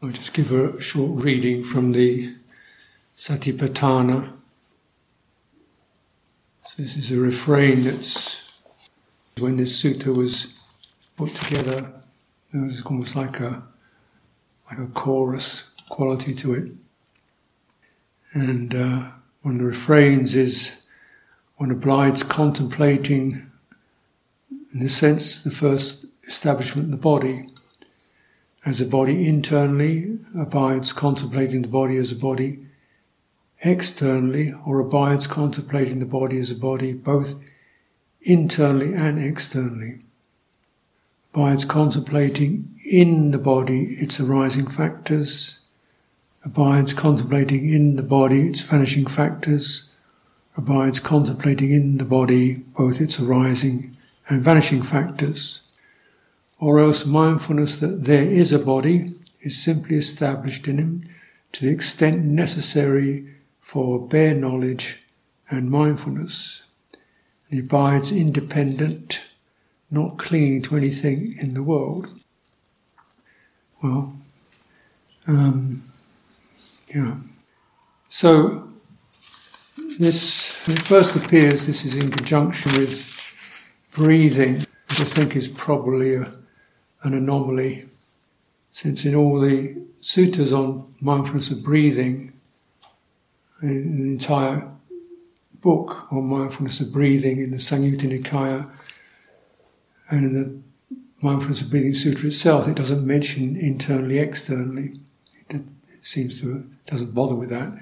I'll just give a short reading from the Satipatthana. So this is a refrain that's when this sutta was put together, there was almost like a like a chorus quality to it. And uh, one of the refrains is one abides contemplating, in a sense, the first establishment in the body. As a body internally abides contemplating the body as a body, externally, or abides contemplating the body as a body, both internally and externally. Abides contemplating in the body its arising factors, abides contemplating in the body its vanishing factors, abides contemplating in the body both its arising and vanishing factors. Or else mindfulness that there is a body is simply established in him to the extent necessary for bare knowledge and mindfulness. And He abides independent, not clinging to anything in the world. Well, um, yeah. So this first appears, this is in conjunction with breathing, which I think is probably a, an anomaly, since in all the suttas on mindfulness of breathing, in the entire book on mindfulness of breathing in the Samyutta Nikaya and in the mindfulness of breathing sutra itself, it doesn't mention internally, externally. It, it seems to it doesn't bother with that.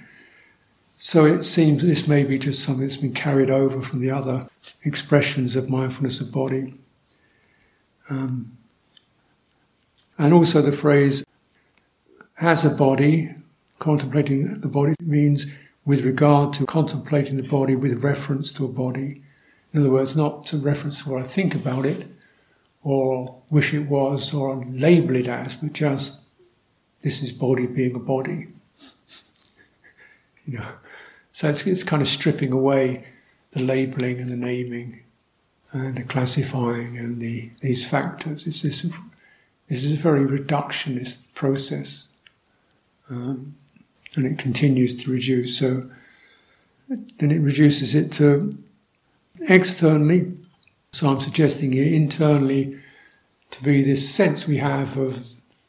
So it seems this may be just something that's been carried over from the other expressions of mindfulness of body. Um, and also the phrase as a body, contemplating the body means with regard to contemplating the body with reference to a body. In other words, not to reference to what I think about it, or wish it was, or label it as, but just this is body being a body. you know, so it's, it's kind of stripping away the labeling and the naming and the classifying and the these factors. It's this this is a very reductionist process, um, and it continues to reduce. So then it reduces it to externally. So I'm suggesting here internally to be this sense we have of,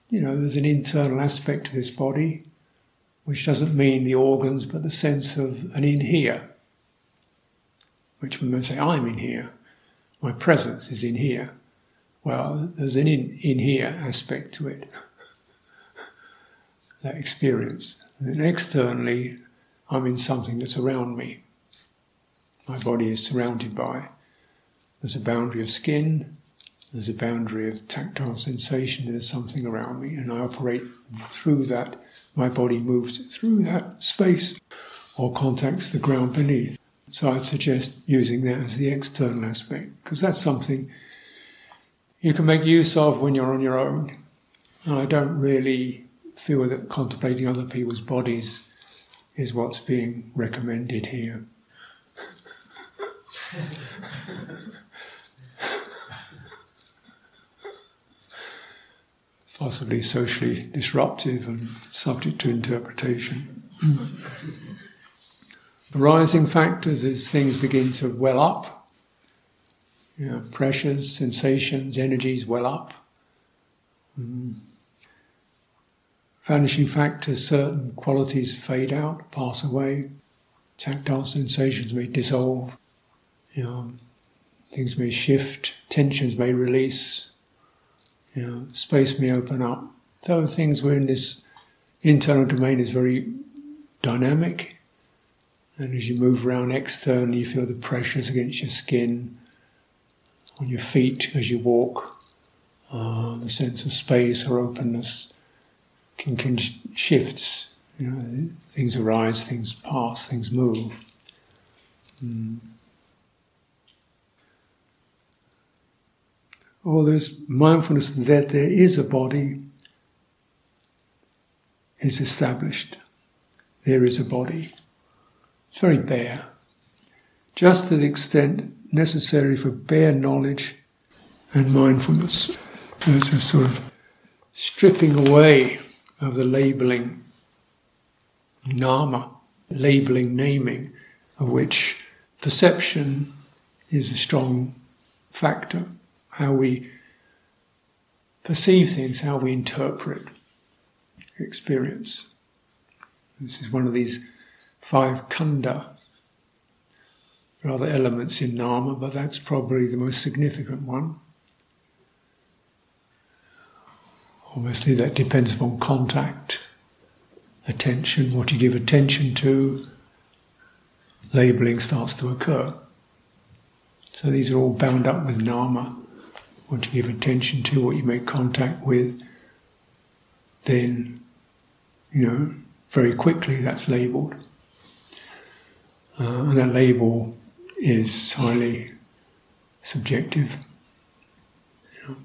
you know, there's an internal aspect to this body which doesn't mean the organs, but the sense of an in here, which we might say, I'm in here, my presence is in here. Well, there's an in, in here aspect to it, that experience. And externally, I'm in something that's around me. My body is surrounded by. There's a boundary of skin, there's a boundary of tactile sensation, there's something around me, and I operate through that. My body moves through that space or contacts the ground beneath. So I'd suggest using that as the external aspect, because that's something you can make use of when you're on your own. And I don't really feel that contemplating other people's bodies is what's being recommended here. possibly socially disruptive and subject to interpretation. the rising factors is things begin to well up, you know, pressures, sensations, energies well up. Mm. Vanishing factors, certain qualities fade out, pass away. Tactile sensations may dissolve. You know, things may shift, tensions may release, you know, space may open up. Those things where in this internal domain is very dynamic. And as you move around externally, you feel the pressures against your skin, on your feet as you walk. Uh, the sense of space or openness can, can shifts. You know, things arise, things pass, things move. Mm. or there's mindfulness that there is a body is established. There is a body. It's very bare. Just to the extent necessary for bare knowledge and mindfulness. There's a sort of stripping away of the labeling, nama, labeling, naming, of which perception is a strong factor. How we perceive things, how we interpret experience. This is one of these five khandha. There are other elements in nama, but that's probably the most significant one. Obviously, that depends upon contact, attention, what you give attention to, labeling starts to occur. So these are all bound up with nama. What you give attention to, what you make contact with, then, you know, very quickly that's labeled. Uh, and that label is highly subjective you know,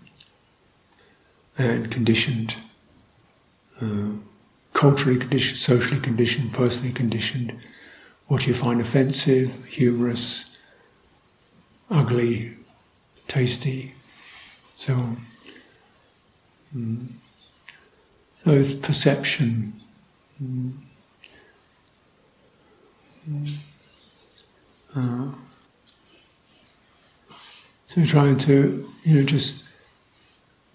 and conditioned, uh, culturally conditioned, socially conditioned, personally conditioned. What you find offensive, humorous, ugly, tasty, so on. Mm. So it's perception. Mm. Mm. So trying to, you know, just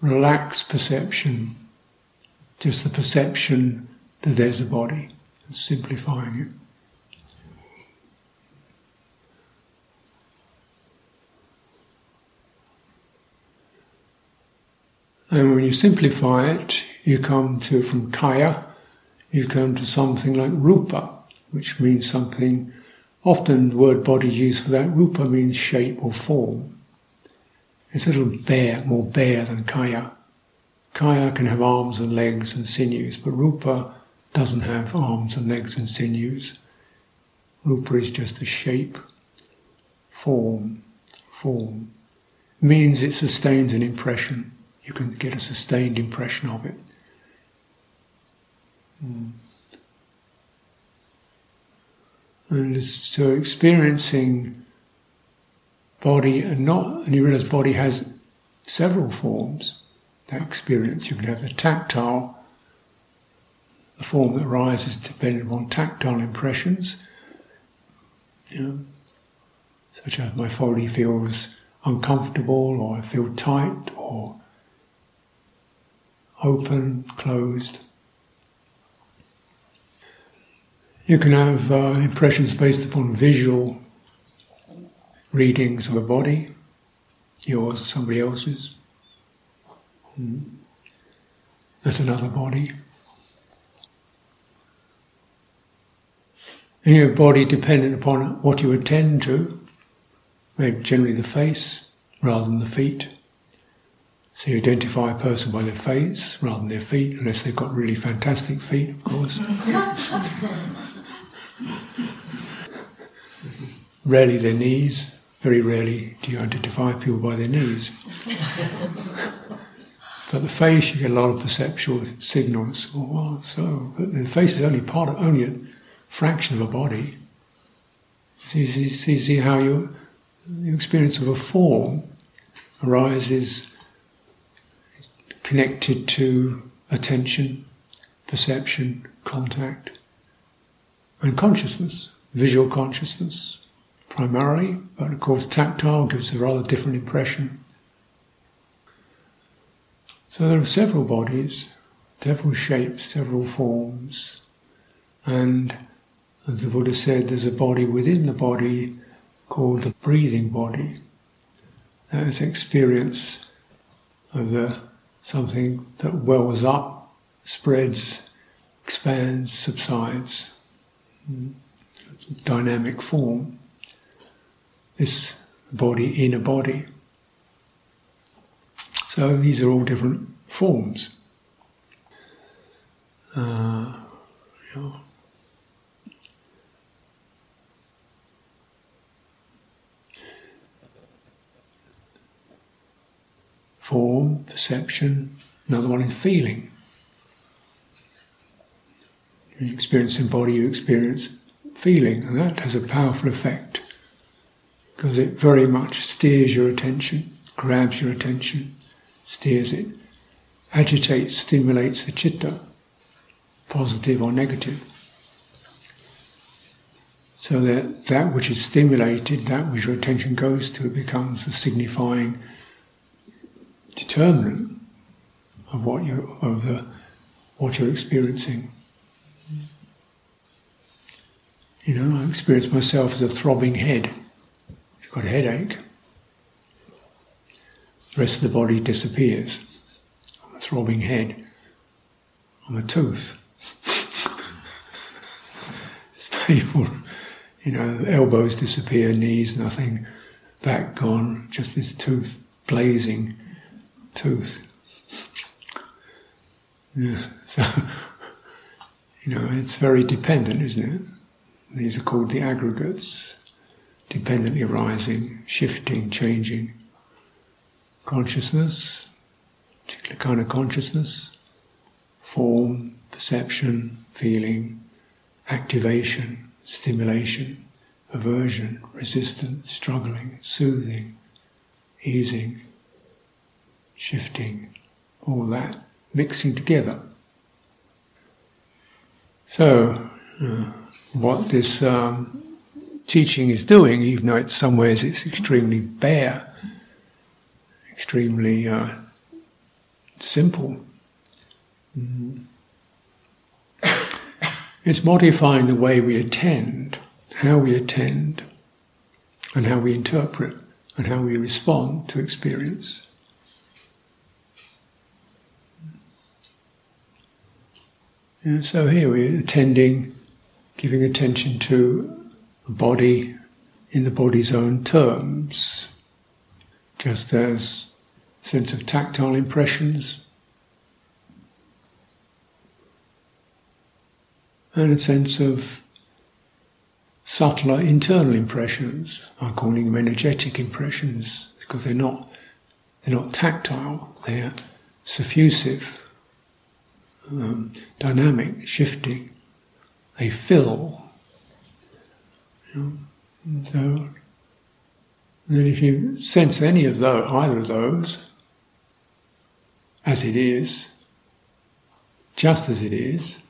relax perception, just the perception that there's a body, simplifying it. And when you simplify it, you come to, from kaya, you come to something like rupa, which means something, often the word body used for that, rupa means shape or form. It's a little bare, more bare than kaya. Kaya can have arms and legs and sinews, but rupa doesn't have arms and legs and sinews. Rupa is just a shape, form, form. means it sustains an impression you can get a sustained impression of it. Mm. And so experiencing body and not, and you realize body has several forms. That experience, you can have the tactile, the form that arises depending on tactile impressions. You know, such as my body feels uncomfortable, or I feel tight, or open, closed. You can have uh, impressions based upon visual readings of a body, yours, somebody else's. Mm. That's another body. And your body dependent upon what you attend to, maybe generally the face rather than the feet. So you identify a person by their face rather than their feet, unless they've got really fantastic feet, of course. rarely their knees. Very rarely do you identify people by their knees. but the face, you get a lot of perceptual signals. Well, so, the face is only part of, only a fraction of a body. See, see, see, see how you, the experience of a form arises connected to attention, perception, contact, and consciousness, visual consciousness primarily, but of course tactile gives a rather different impression. So there are several bodies, several shapes, several forms, and as the Buddha said, there's a body within the body called the breathing body. That is experience of the something that wells up, spreads, expands, subsides, dynamic form. This body in a body. So these are all different forms. Uh, form, perception, another one is feeling. You experience in body, you experience feeling, and that has a powerful effect because it very much steers your attention, grabs your attention, steers it, agitates, stimulates the chitta. positive or negative. So that that which is stimulated, that which your attention goes to, becomes the signifying determinant of what you of the what you're experiencing. You know, I experience myself as a throbbing head. I've got a headache. The rest of the body disappears. I'm a throbbing head. I'm a tooth. People, you know, elbows disappear, knees, nothing, back gone, just this tooth, blazing tooth. Yeah, so, you know, it's very dependent, isn't it? These are called the aggregates, dependently arising, shifting, changing. Consciousness, particular kind of consciousness, form, perception, feeling, activation, stimulation, aversion, resistance, struggling, soothing, easing, shifting, all that mixing together. So, uh, what this um, teaching is doing, even though in some ways it's extremely bare, extremely uh, simple, mm. it's modifying the way we attend, how we attend, and how we interpret, and how we respond to experience. And so here we're attending giving attention to the body in the body's own terms, just as sense of tactile impressions. And a sense of subtler internal impressions. I'm calling them energetic impressions because they're not they're not tactile, they're suffusive, um, dynamic, shifting they fill. You know? So then if you sense any of those, either of those, as it is, just as it is,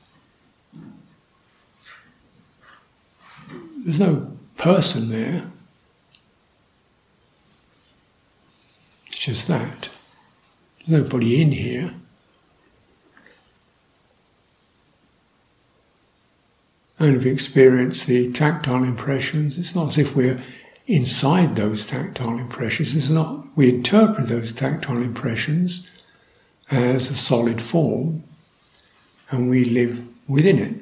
there's no person there. It's just that. There's nobody in here. And we experience the tactile impressions, it's not as if we're inside those tactile impressions. It's not, we interpret those tactile impressions as a solid form and we live within it.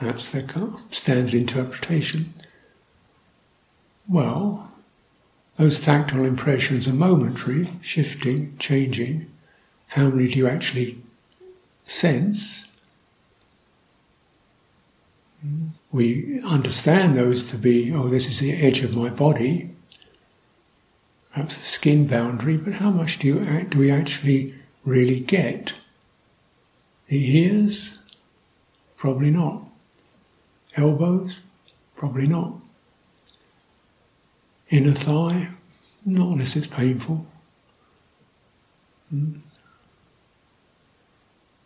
That's the standard interpretation. Well, those tactile impressions are momentary, shifting, changing. How many do you actually sense? We understand those to be, oh, this is the edge of my body, perhaps the skin boundary, but how much do, you, do we actually really get? The ears? Probably not. Elbows? Probably not. Inner thigh? Not unless it's painful. Hmm.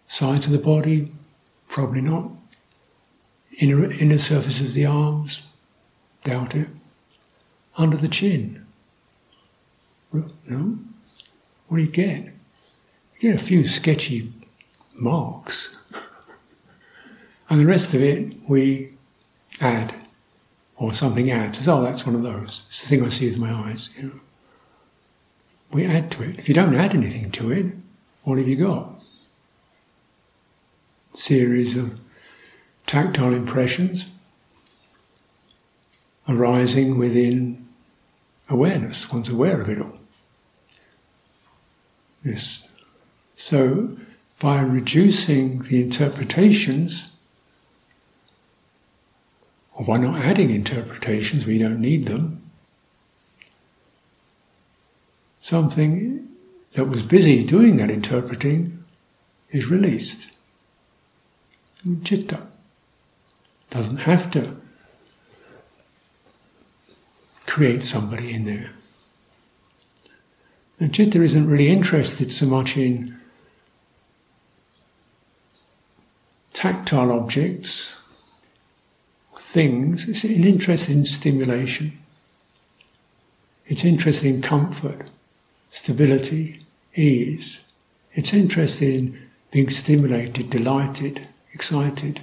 Sides of the body? Probably not. Inner, inner surface of the arms, doubt it. Under the chin. No? What do you get? You get a few sketchy marks. and the rest of it we add, or something adds. oh, that's one of those. It's the thing I see with my eyes. You know. We add to it. If you don't add anything to it, what have you got? Series of tactile impressions arising within awareness. One's aware of it all. Yes. So, by reducing the interpretations, or by not adding interpretations, we don't need them, something that was busy doing that interpreting is released. Chitta. Doesn't have to create somebody in there. And Chitta isn't really interested so much in tactile objects, things, it's an interest in stimulation. It's interested in comfort, stability, ease. It's interested in being stimulated, delighted, excited.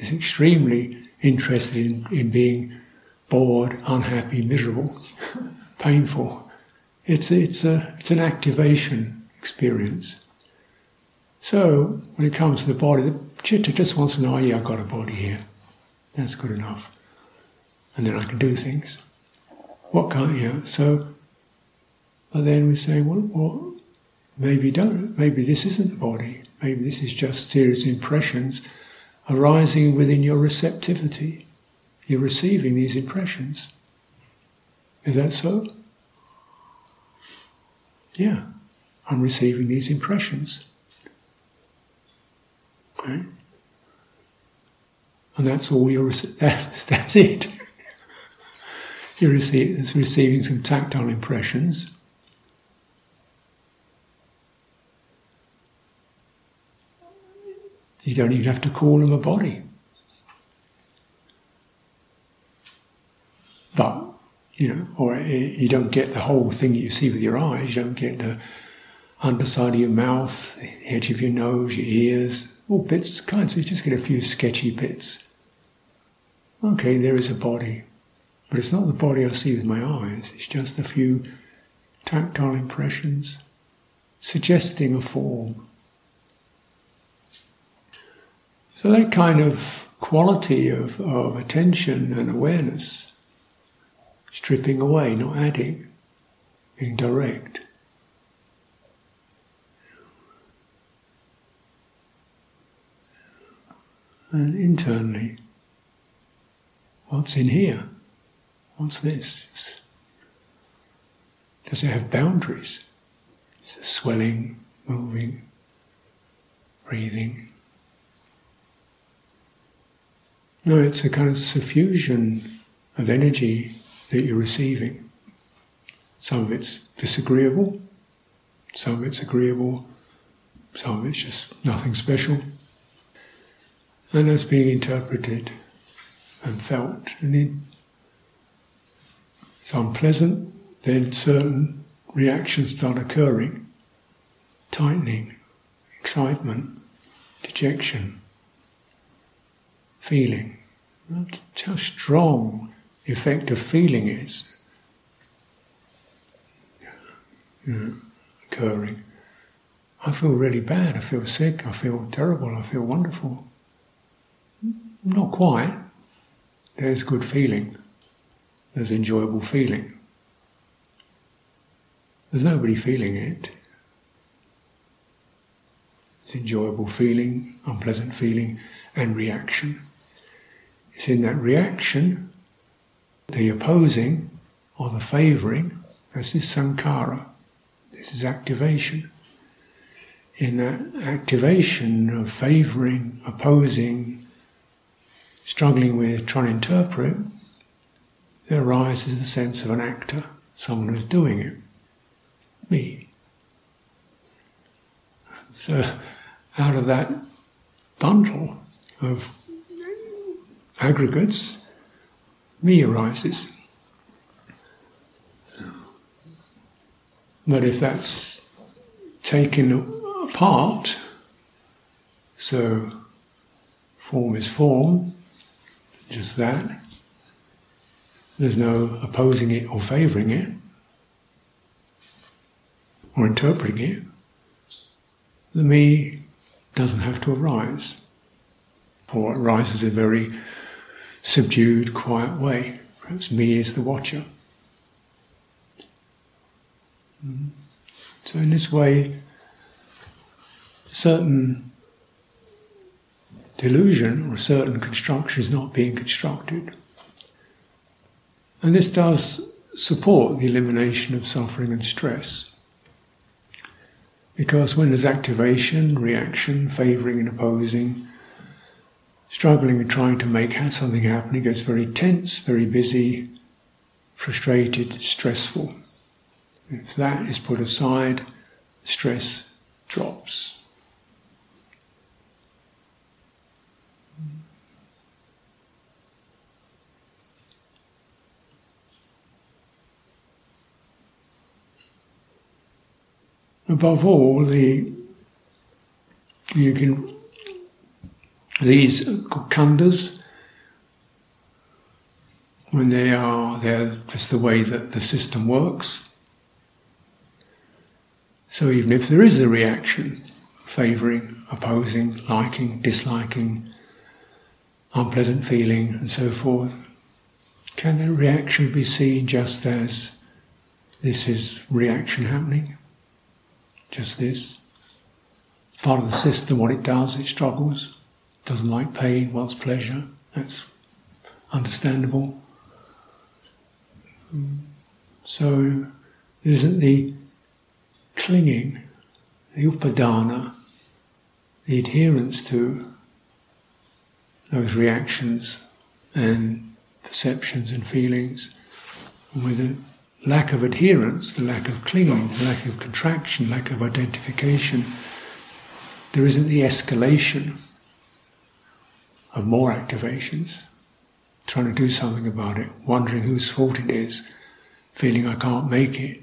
It's extremely interested in, in being bored, unhappy, miserable, painful. It's, it's, a, it's an activation experience. So, when it comes to the body, the chitta just wants to know, oh, yeah, I've got a body here. That's good enough. And then I can do things. What can't you? So, but then we say, well, well, maybe don't. Maybe this isn't the body. Maybe this is just serious impressions arising within your receptivity. You're receiving these impressions. Is that so? Yeah, I'm receiving these impressions. Okay? And that's all you're that's, that's it. you're receiving some tactile impressions. You don't even have to call them a body. But, you know, or you don't get the whole thing that you see with your eyes. You don't get the underside of your mouth, the edge of your nose, your ears, all bits, kinds. Of you just get a few sketchy bits. Okay, there is a body. But it's not the body I see with my eyes, it's just a few tactile impressions suggesting a form. So that kind of quality of, of attention and awareness, stripping away, not adding, being direct. And internally, what's in here? What's this? Does it have boundaries? Is it swelling, moving, breathing? No, it's a kind of suffusion of energy that you're receiving. Some of it's disagreeable, some of it's agreeable, some of it's just nothing special. And that's being interpreted and felt. And it's unpleasant, then certain reactions start occurring tightening, excitement, dejection feeling. How strong the effect of feeling is know, occurring. I feel really bad, I feel sick, I feel terrible, I feel wonderful. Not quite. There's good feeling, there's enjoyable feeling. There's nobody feeling it. It's enjoyable feeling, unpleasant feeling, and reaction. It's in that reaction, the opposing or the favouring, this is sankhara, this is activation. In that activation of favouring, opposing, struggling with, trying to interpret, there arises the sense of an actor, someone who's doing it. Me. So, out of that bundle of aggregates, me arises. But if that's taken apart, so form is form, just that, there's no opposing it or favouring it, or interpreting it, the me doesn't have to arise, or it arises in very subdued, quiet way. Perhaps me is the watcher. Mm-hmm. So, in this way, certain delusion or certain construction is not being constructed. And this does support the elimination of suffering and stress. Because when there's activation, reaction, favouring and opposing, struggling with trying to make something happen. It gets very tense, very busy, frustrated, stressful. If that is put aside, stress drops. Above all, the you can these khandhas when they are they're just the way that the system works. So even if there is a reaction, favouring, opposing, liking, disliking, unpleasant feeling, and so forth, can that reaction be seen just as this is reaction happening? Just this? Part of the system, what it does, it struggles, doesn't like pain, wants pleasure. That's understandable. So there isn't the clinging, the upadana, the adherence to those reactions and perceptions and feelings, and with the lack of adherence, the lack of clinging, the lack of contraction, lack of identification, there isn't the escalation of more activations, trying to do something about it, wondering whose fault it is, feeling I can't make it,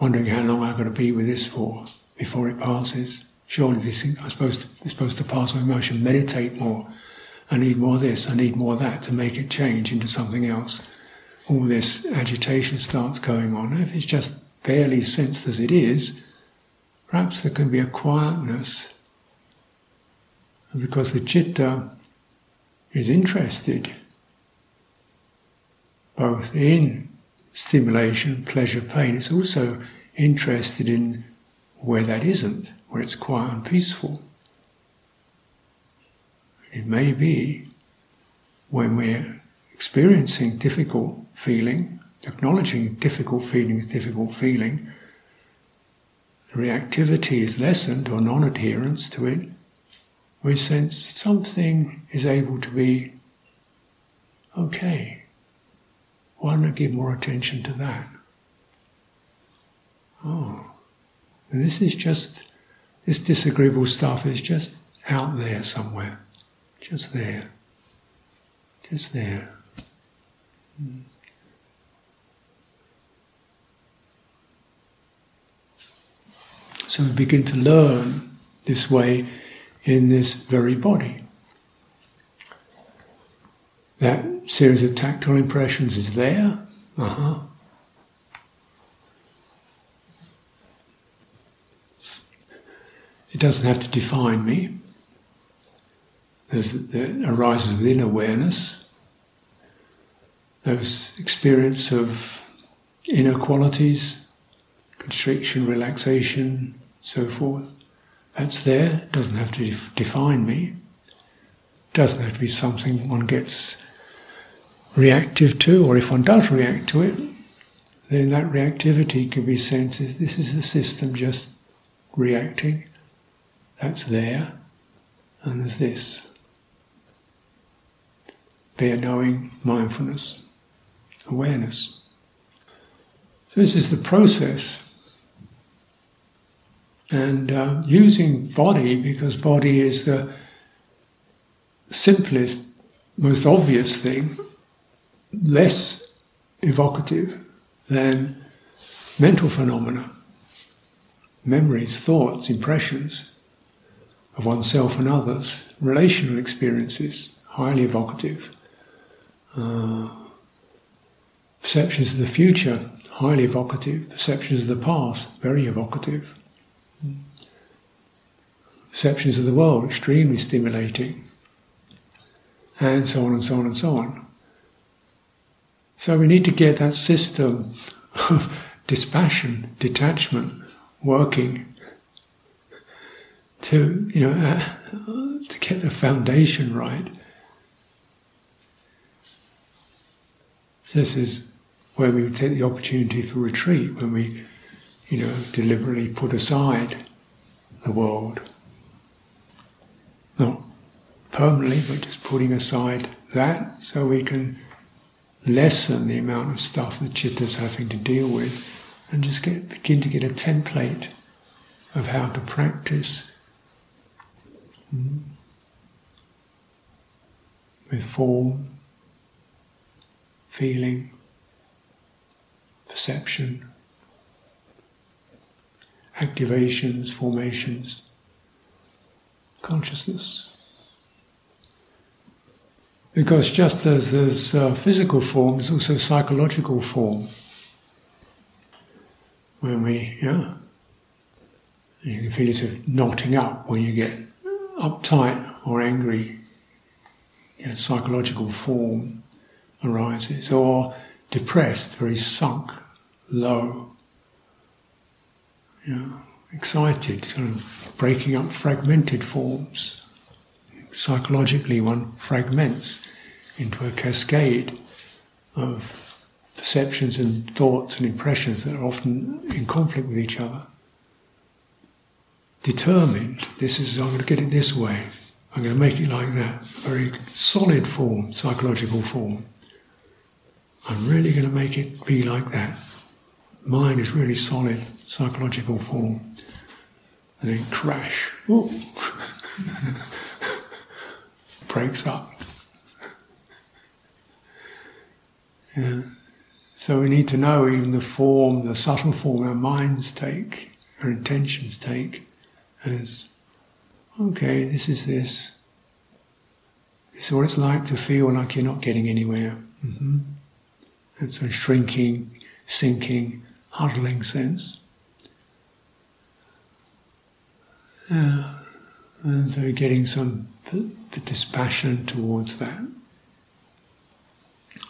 wondering how long I've got to be with this for before it passes. Surely this I'm supposed to, it's supposed to pass my emotion. Meditate more. I need more of this. I need more of that to make it change into something else. All this agitation starts going on. If it's just barely sensed as it is, perhaps there can be a quietness. because the chitta is interested both in stimulation, pleasure, pain, it's also interested in where that isn't, where it's quiet and peaceful. It may be when we're experiencing difficult feeling, acknowledging difficult feeling is difficult feeling, the reactivity is lessened or non adherence to it, we sense something is able to be okay. Why not give more attention to that? Oh, and this is just, this disagreeable stuff is just out there somewhere. Just there. Just there. Hmm. So we begin to learn this way in this very body. That series of tactile impressions is there. Uh-huh. It doesn't have to define me. There's, that arises within awareness. Those experience of inner qualities, constriction, relaxation, so forth. That's there, doesn't have to def- define me. Doesn't have to be something one gets reactive to, or if one does react to it, then that reactivity can be sensed as this is the system just reacting. That's there, and there's this. Bare knowing, mindfulness, awareness. So, this is the process and uh, using body because body is the simplest, most obvious thing, less evocative than mental phenomena, memories, thoughts, impressions of oneself and others, relational experiences, highly evocative. Uh, perceptions of the future, highly evocative. Perceptions of the past, very evocative perceptions of the world, extremely stimulating, and so on and so on and so on. So we need to get that system of dispassion, detachment working to, you know, uh, to get the foundation right. This is where we would take the opportunity for retreat, when we, you know, deliberately put aside the world permanently, but just putting aside that so we can lessen the amount of stuff that chitta's having to deal with and just get, begin to get a template of how to practice with form, feeling, perception, activations, formations, consciousness. Because just as there's uh, physical form, there's also psychological form. When we, yeah, you can feel yourself knotting up when you get uptight or angry. Know, psychological form arises, or depressed, very sunk, low. Know, excited, kind of breaking up fragmented forms. Psychologically, one fragments into a cascade of perceptions and thoughts and impressions that are often in conflict with each other. Determined, this is, I'm going to get it this way, I'm going to make it like that. Very solid form, psychological form. I'm really going to make it be like that. Mind is really solid, psychological form. And then crash. Breaks up. Yeah. So we need to know even the form, the subtle form our minds take, our intentions take, as okay, this is this. This is what it's like to feel like you're not getting anywhere. Mm-hmm. It's a shrinking, sinking, huddling sense. Yeah. And so getting some dispassion towards that.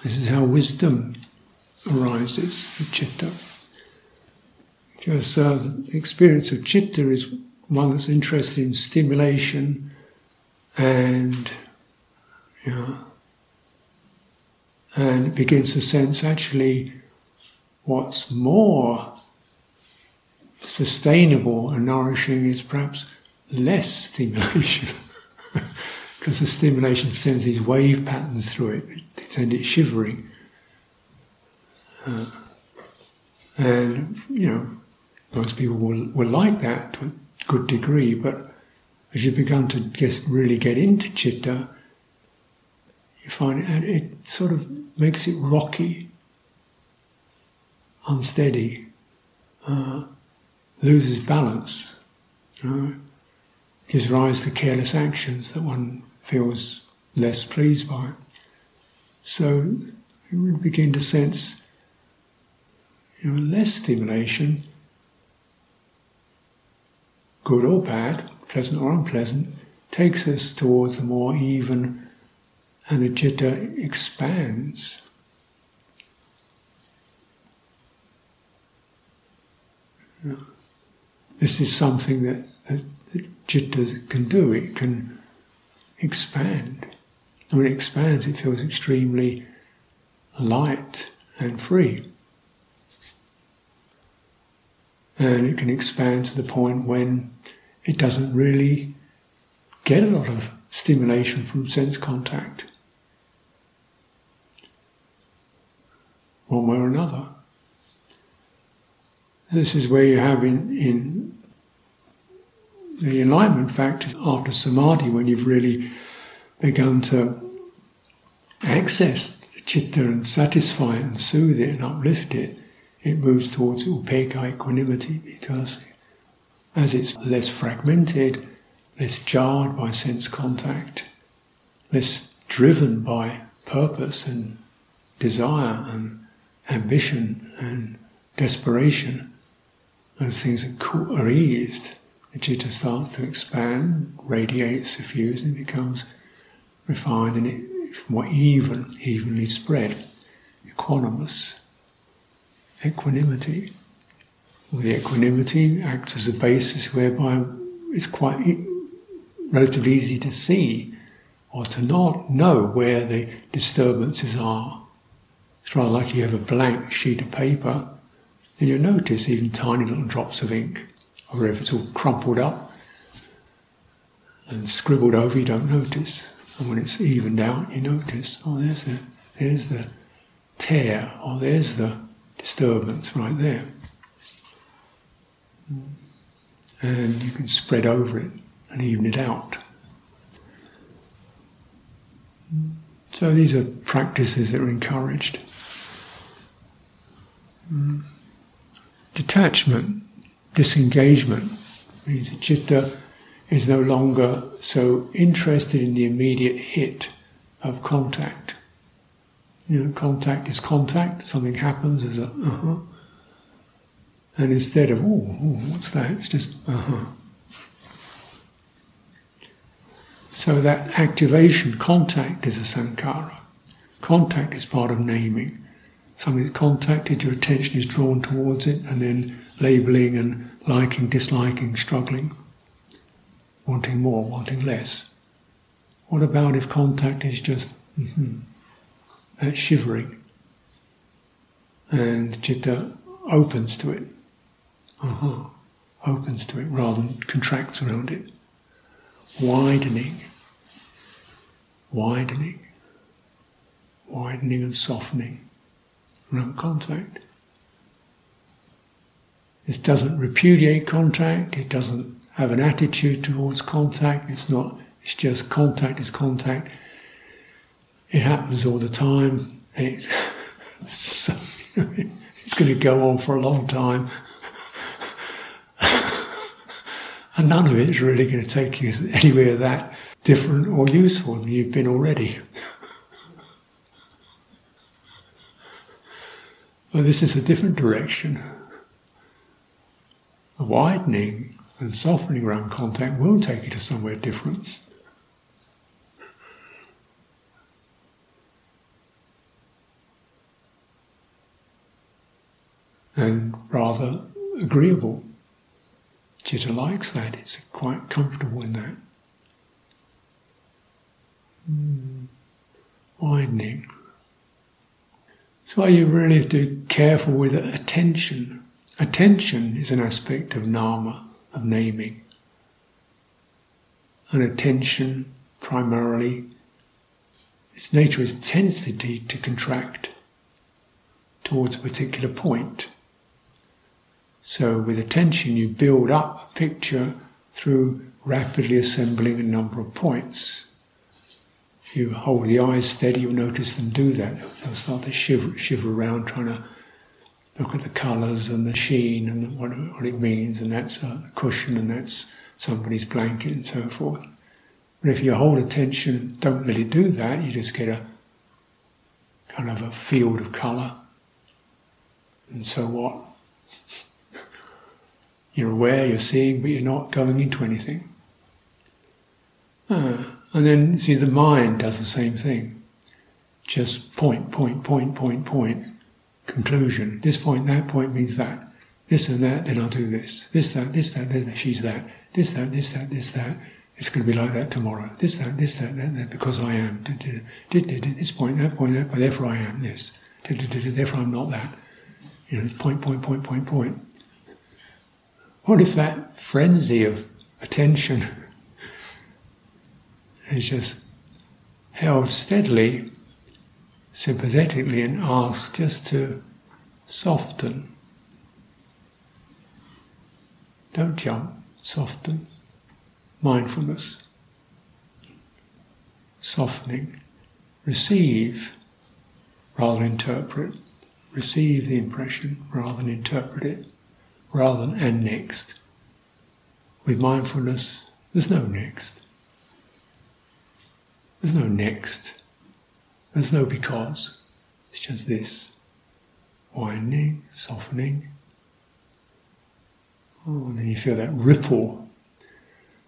This is how wisdom arises, chitta. Because uh, the experience of chitta is one that's interested in stimulation and you know, and begins to sense actually what's more sustainable and nourishing is perhaps less stimulation. because the stimulation sends these wave patterns through it, they send it shivering. Uh, and, you know, most people will, will like that to a good degree, but as you begin to just really get into chitta, you find it, it sort of makes it rocky, unsteady, uh, loses balance, gives rise to careless actions that one feels less pleased by. it. So you begin to sense you know, less stimulation, good or bad, pleasant or unpleasant, takes us towards a more even and the citta expands. This is something that, that, that citta can do. It can expand. And when it expands, it feels extremely light and free. And it can expand to the point when it doesn't really get a lot of stimulation from sense contact. one way or another. This is where you have in, in the enlightenment factor after samadhi, when you've really begun to access the chitta and satisfy it and soothe it and uplift it, it moves towards upekkha equanimity because as it's less fragmented, less jarred by sense contact, less driven by purpose and desire and ambition and desperation, those things are, are eased, the citta starts to expand, radiates, suffuse, and becomes refined and it's more even, evenly spread, equanimous, equanimity. Well, the equanimity acts as a basis whereby it's quite e- relatively easy to see or to not know where the disturbances are. It's rather like you have a blank sheet of paper, and you notice even tiny little drops of ink, or if it's all crumpled up and scribbled over, you don't notice. And when it's evened out, you notice, oh, there's the, there's the tear, or there's the disturbance right there. And you can spread over it and even it out. So these are practices that are encouraged. Mm. Detachment disengagement. Means that citta is no longer so interested in the immediate hit of contact. You know, contact is contact, something happens, there's a uh huh. And instead of, oh, what's that? It's just uh huh. So that activation, contact is a sankhara. Contact is part of naming. Something is contacted, your attention is drawn towards it, and then labeling and liking, disliking, struggling, wanting more, wanting less. What about if contact is just mm-hmm, that shivering and citta opens to it? Uh-huh. Opens to it rather than contracts around it. Widening, widening, widening and softening around contact. It doesn't repudiate contact, it doesn't have an attitude towards contact, it's not, it's just contact is contact. It happens all the time. It, so, it's going to go on for a long time. and none of it is really going to take you anywhere that different or useful than you've been already. Well, this is a different direction. A widening and softening around contact will take you to somewhere different. And rather agreeable. Citta likes that, it's quite comfortable in that. Mm. Widening. So are you really have to be careful with attention? Attention is an aspect of nama, of naming. And attention primarily, its nature is tendency to contract towards a particular point. So with attention you build up a picture through rapidly assembling a number of points. If you hold the eyes steady, you'll notice them do that. They'll start to shiver, shiver around, trying to look at the colours and the sheen and what, what it means, and that's a cushion and that's somebody's blanket and so forth. But if you hold attention, don't it do that, you just get a kind of a field of colour. And so what? You're aware, you're seeing, but you're not going into anything. Ah. And then, see, the mind does the same thing. Just point, point, point, point, point, conclusion. This point, that point means that. This and that, then I'll do this. This, that, this, that, then she's that. This, that, this, that, this, that. It's going to be like that tomorrow. This, that, this, that, that, that because I am. This point, that point, that, but therefore I am this. Therefore I'm not that. You know, point, point, point, point, point. What if that frenzy of attention is just held steadily, sympathetically, and asked just to soften. Don't jump, soften. Mindfulness, softening. Receive rather than interpret. Receive the impression rather than interpret it, rather than and next. With mindfulness, there's no next. There's no next. There's no because. It's just this. Widening, softening. Oh, and then you feel that ripple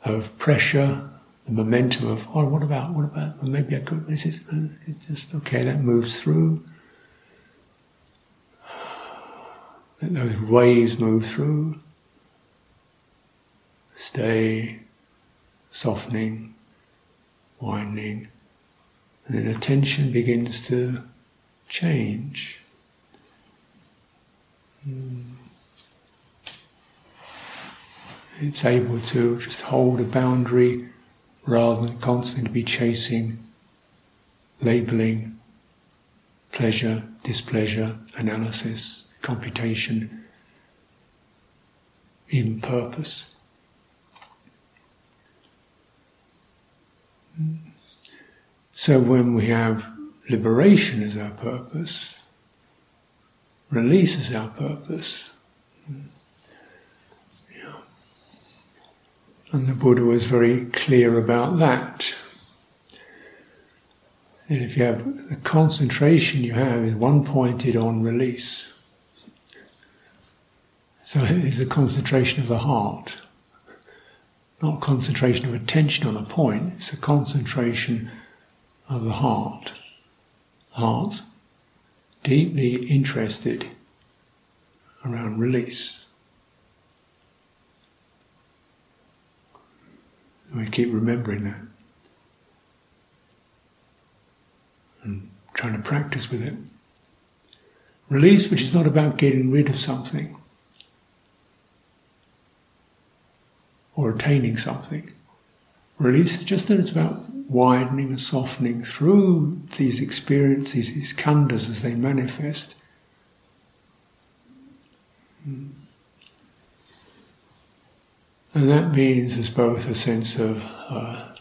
of pressure, the momentum of, oh, what about, what about, well, maybe I could, this is uh, just, okay, that moves through. Let those waves move through. Stay, softening, widening, and then attention begins to change. It's able to just hold a boundary rather than constantly be chasing, labeling, pleasure, displeasure, analysis, computation, even purpose. So when we have liberation as our purpose, release as our purpose, And the Buddha was very clear about that. And if you have the concentration you have is one pointed on release. So it is a concentration of the heart. Not concentration of attention on a point, it's a concentration of the heart. Heart's deeply interested around release. We keep remembering that and trying to practice with it. Release, which is not about getting rid of something or attaining something. Release, just that it's about widening and softening through these experiences, these khandhas as they manifest. Hmm. And that means there's both a sense of uh,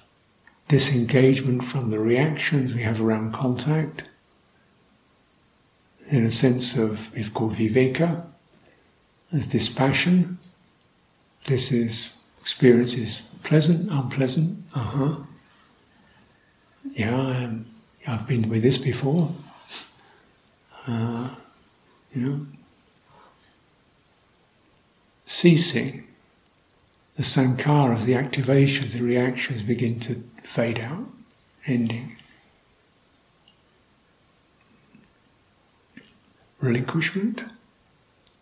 disengagement from the reactions we have around contact, in a sense of, we've called viveka, as dispassion. This is experience is pleasant, unpleasant, uh huh. Yeah, um, I've been with this before. Uh, you know, ceasing the sankharas, the activations, the reactions begin to fade out, ending. Relinquishment,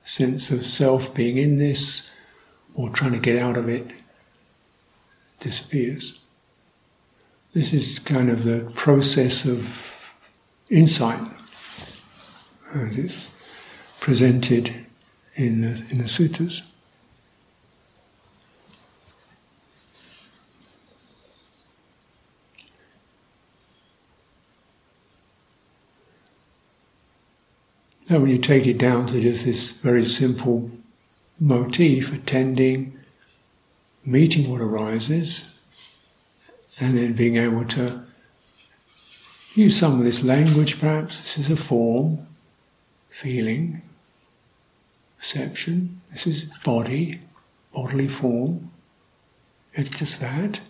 sense of self being in this or trying to get out of it, disappears. This is kind of the process of insight as it's presented in the, in the suttas. Now, when you take it down to just this very simple motif, attending, meeting what arises, and then being able to use some of this language perhaps. This is a form, feeling, perception. This is body, bodily form. It's just that.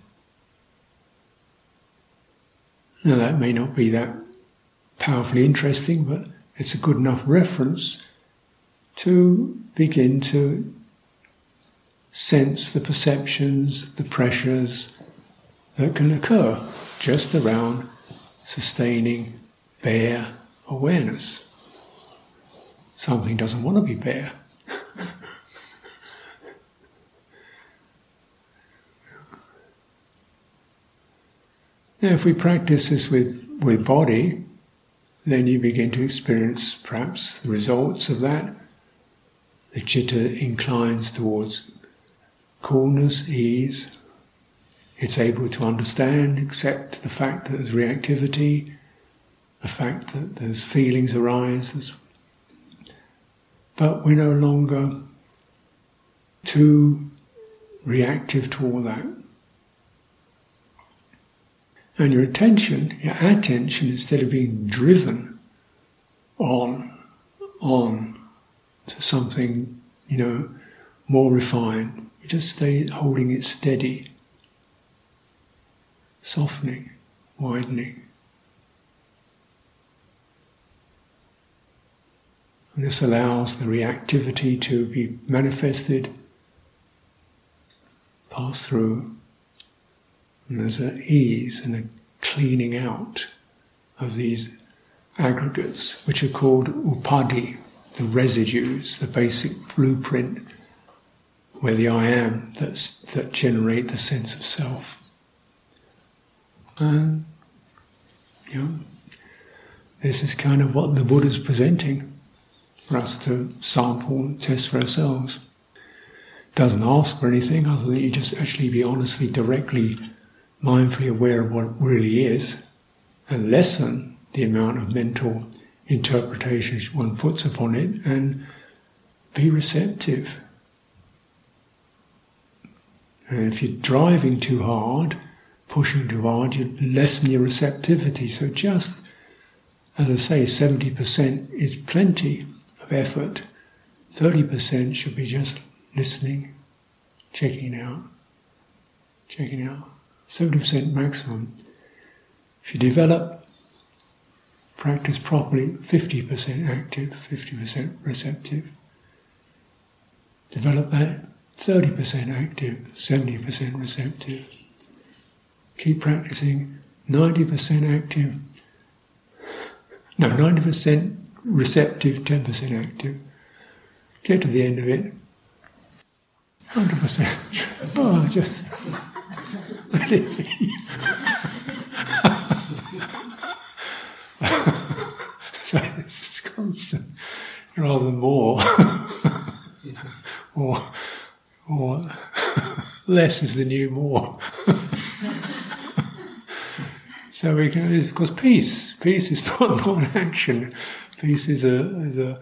Now, that may not be that powerfully interesting, but it's a good enough reference to begin to sense the perceptions, the pressures that can occur just around sustaining bare awareness. Something doesn't want to be bare. now, if we practice this with, with body, then you begin to experience perhaps the results of that. The citta inclines towards coolness, ease. It's able to understand, accept the fact that there's reactivity, the fact that there's feelings arise. There's... But we're no longer too reactive to all that. And your attention, your attention, instead of being driven on, on to something, you know, more refined, you just stay holding it steady, softening, widening. And this allows the reactivity to be manifested, pass through, and there's an ease and a cleaning out of these aggregates, which are called upadhi, the residues, the basic blueprint where the I am that's, that generate the sense of self. And, you know, this is kind of what the Buddha's presenting for us to sample and test for ourselves. Doesn't ask for anything other than you just actually be honestly, directly mindfully aware of what really is and lessen the amount of mental interpretations one puts upon it and be receptive. And if you're driving too hard, pushing too hard, you lessen your receptivity. So just, as I say, 70% is plenty of effort. 30% should be just listening, checking out checking out 70% maximum. If you develop, practice properly, 50% active, 50% receptive. Develop that 30% active, 70% receptive. Keep practicing 90% active, no, 90% receptive, 10% active. Get to the end of it, 100%. Oh, just. so it's constant rather than more. or, or less is the new more. so we can, of course, peace. Peace is not, not action. Peace is a, is a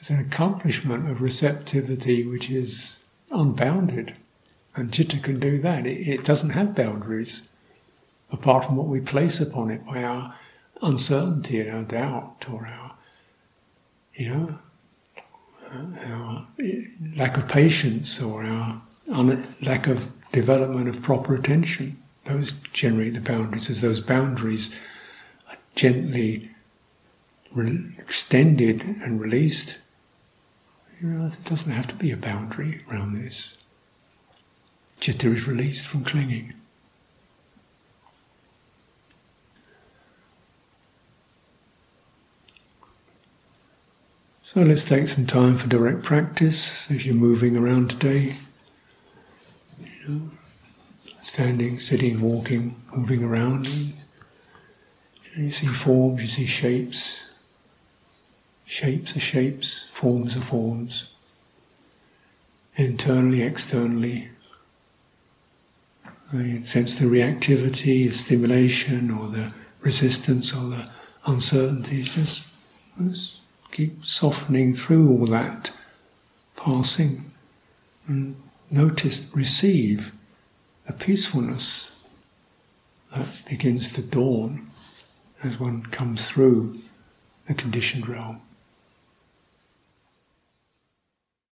is an accomplishment of receptivity which is unbounded. And citta can do that. It, it, doesn't have boundaries, apart from what we place upon it by our uncertainty and our doubt or our, you know, our lack of patience or our un- lack of development of proper attention. Those generate the boundaries, as those boundaries are gently re- extended and released. You realize it doesn't have to be a boundary around this. Citta is released from clinging. So let's take some time for direct practice as you're moving around today. You know, standing, sitting, walking, moving around. You see forms, you see shapes. Shapes are shapes, forms are forms. Internally, externally. You sense the reactivity, the stimulation, or the resistance, or the uncertainty. Just, just keep softening through all that, passing, and notice, receive a peacefulness that begins to dawn as one comes through the conditioned realm.